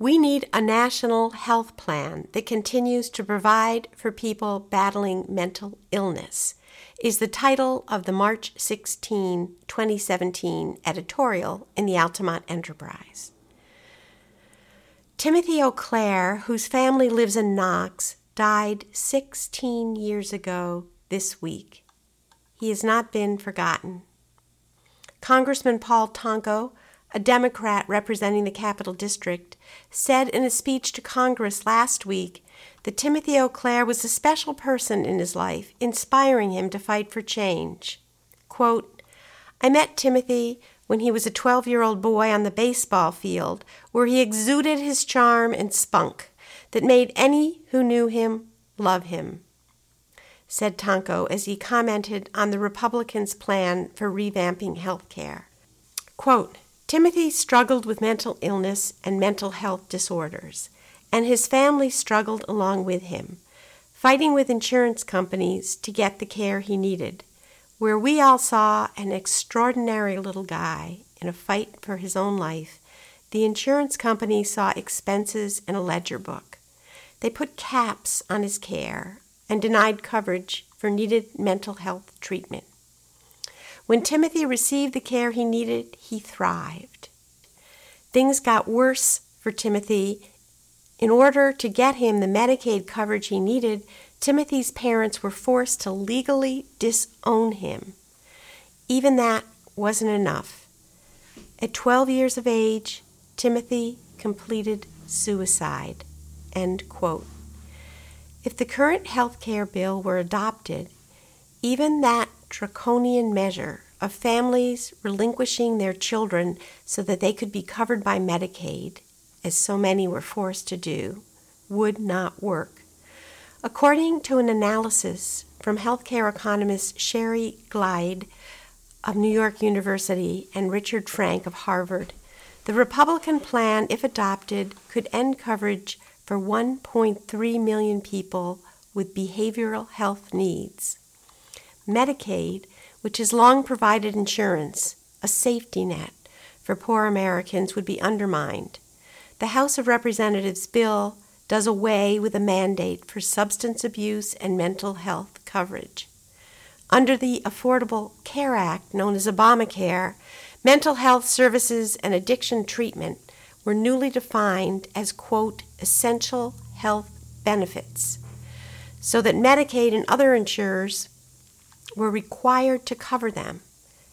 We need a national health plan that continues to provide for people battling mental illness, is the title of the March 16, 2017 editorial in the Altamont Enterprise. Timothy O'Clair, whose family lives in Knox, died 16 years ago this week. He has not been forgotten. Congressman Paul Tonko, a Democrat representing the Capital District, said in a speech to Congress last week that Timothy O'Clair was a special person in his life, inspiring him to fight for change. Quote, I met Timothy when he was a 12 year old boy on the baseball field, where he exuded his charm and spunk that made any who knew him love him, said Tonko as he commented on the Republicans' plan for revamping health care. Quote, Timothy struggled with mental illness and mental health disorders, and his family struggled along with him, fighting with insurance companies to get the care he needed. Where we all saw an extraordinary little guy in a fight for his own life, the insurance company saw expenses in a ledger book. They put caps on his care and denied coverage for needed mental health treatment. When Timothy received the care he needed, he thrived. Things got worse for Timothy. In order to get him the Medicaid coverage he needed, Timothy's parents were forced to legally disown him. Even that wasn't enough. At 12 years of age, Timothy completed suicide. End quote. If the current health care bill were adopted, even that draconian measure of families relinquishing their children so that they could be covered by Medicaid, as so many were forced to do, would not work. According to an analysis from healthcare economist Sherry Glied of New York University and Richard Frank of Harvard, the Republican plan, if adopted, could end coverage for 1.3 million people with behavioral health needs. Medicaid, which has long provided insurance, a safety net for poor Americans, would be undermined. The House of Representatives bill does away with a mandate for substance abuse and mental health coverage. Under the Affordable Care Act, known as Obamacare, mental health services and addiction treatment were newly defined as, quote, essential health benefits, so that Medicaid and other insurers were required to cover them.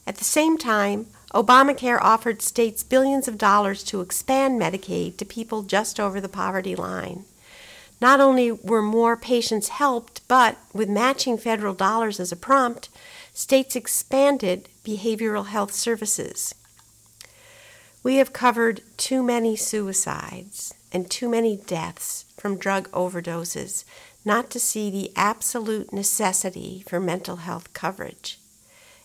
At the same time, Obamacare offered states billions of dollars to expand Medicaid to people just over the poverty line. Not only were more patients helped, but with matching federal dollars as a prompt, states expanded behavioral health services. We have covered too many suicides and too many deaths from drug overdoses not to see the absolute necessity for mental health coverage.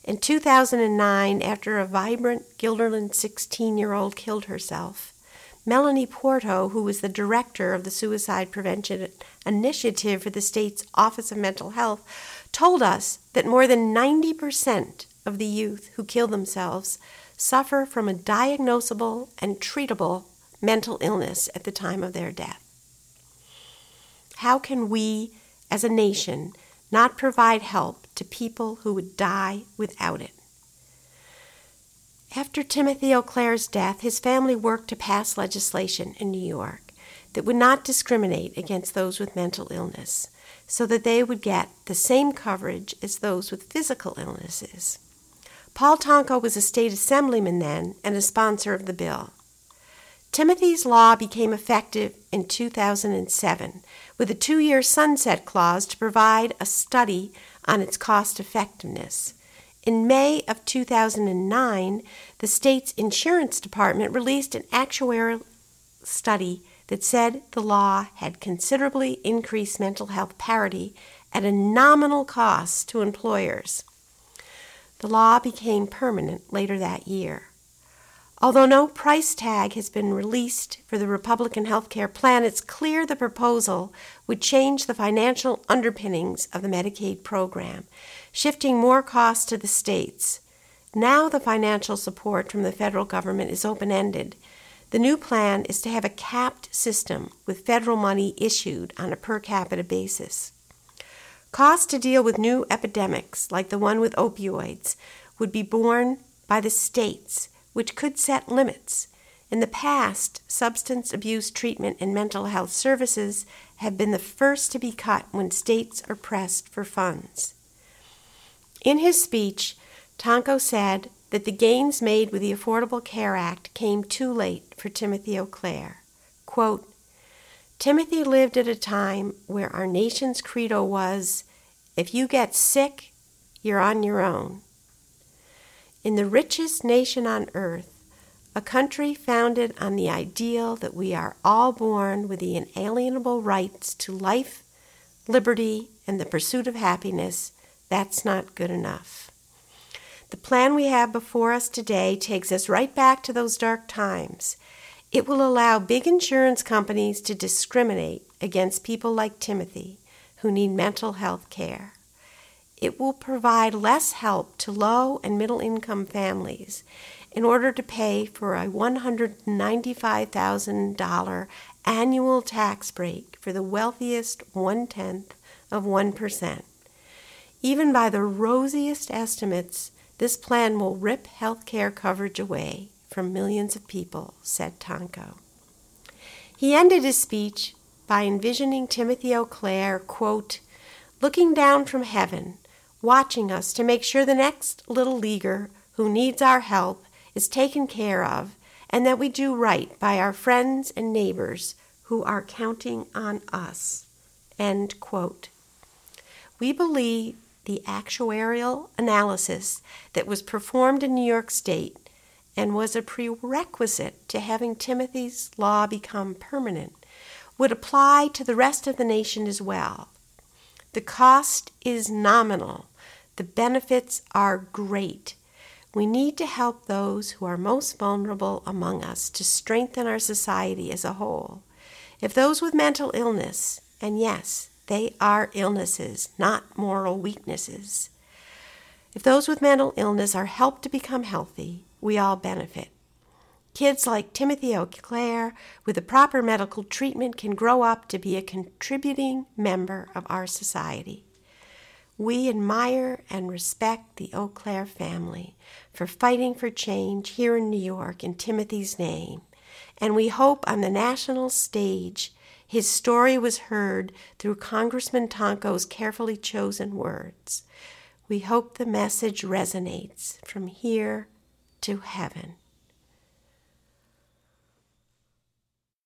In 2009, after a vibrant Guilderland 16 year old killed herself, Melanie Porto, who was the director of the Suicide Prevention Initiative for the state's Office of Mental Health, told us that more than 90% of the youth who kill themselves suffer from a diagnosable and treatable mental illness at the time of their death. How can we, as a nation, not provide help to people who would die without it? After Timothy O'Clair's death, his family worked to pass legislation in New York that would not discriminate against those with mental illness, so that they would get the same coverage as those with physical illnesses. Paul Tonko was a state assemblyman then and a sponsor of the bill. Timothy's law became effective in 2007 with a two year sunset clause to provide a study on its cost effectiveness. In May of 2009, the state's insurance department released an actuarial study that said the law had considerably increased mental health parity at a nominal cost to employers. The law became permanent later that year. Although no price tag has been released for the Republican health care plan, it's clear the proposal would change the financial underpinnings of the Medicaid program, shifting more costs to the states. Now the financial support from the federal government is open ended. The new plan is to have a capped system with federal money issued on a per capita basis. Costs to deal with new epidemics, like the one with opioids, would be borne by the states, which could set limits. In the past, substance abuse treatment and mental health services have been the first to be cut when states are pressed for funds. In his speech, Tonko said that the gains made with the Affordable Care Act came too late for Timothy O'Clair. Quote, Timothy lived at a time where our nation's credo was if you get sick, you're on your own. In the richest nation on earth, a country founded on the ideal that we are all born with the inalienable rights to life, liberty, and the pursuit of happiness, that's not good enough. The plan we have before us today takes us right back to those dark times. It will allow big insurance companies to discriminate against people like Timothy who need mental health care. It will provide less help to low and middle income families in order to pay for a $195,000 annual tax break for the wealthiest one tenth of 1%. Even by the rosiest estimates, this plan will rip health care coverage away from millions of people, said Tonko. He ended his speech by envisioning Timothy O'Clair, quote, looking down from heaven, watching us to make sure the next little leaguer who needs our help is taken care of and that we do right by our friends and neighbors who are counting on us. End quote. We believe the actuarial analysis that was performed in New York State and was a prerequisite to having Timothy's law become permanent would apply to the rest of the nation as well. The cost is nominal, the benefits are great. We need to help those who are most vulnerable among us to strengthen our society as a whole. If those with mental illness, and yes, they are illnesses, not moral weaknesses. If those with mental illness are helped to become healthy, we all benefit. Kids like Timothy O'Clair, with the proper medical treatment, can grow up to be a contributing member of our society. We admire and respect the O'Clair family for fighting for change here in New York in Timothy's name, and we hope on the national stage his story was heard through Congressman Tonko's carefully chosen words. We hope the message resonates from here to heaven.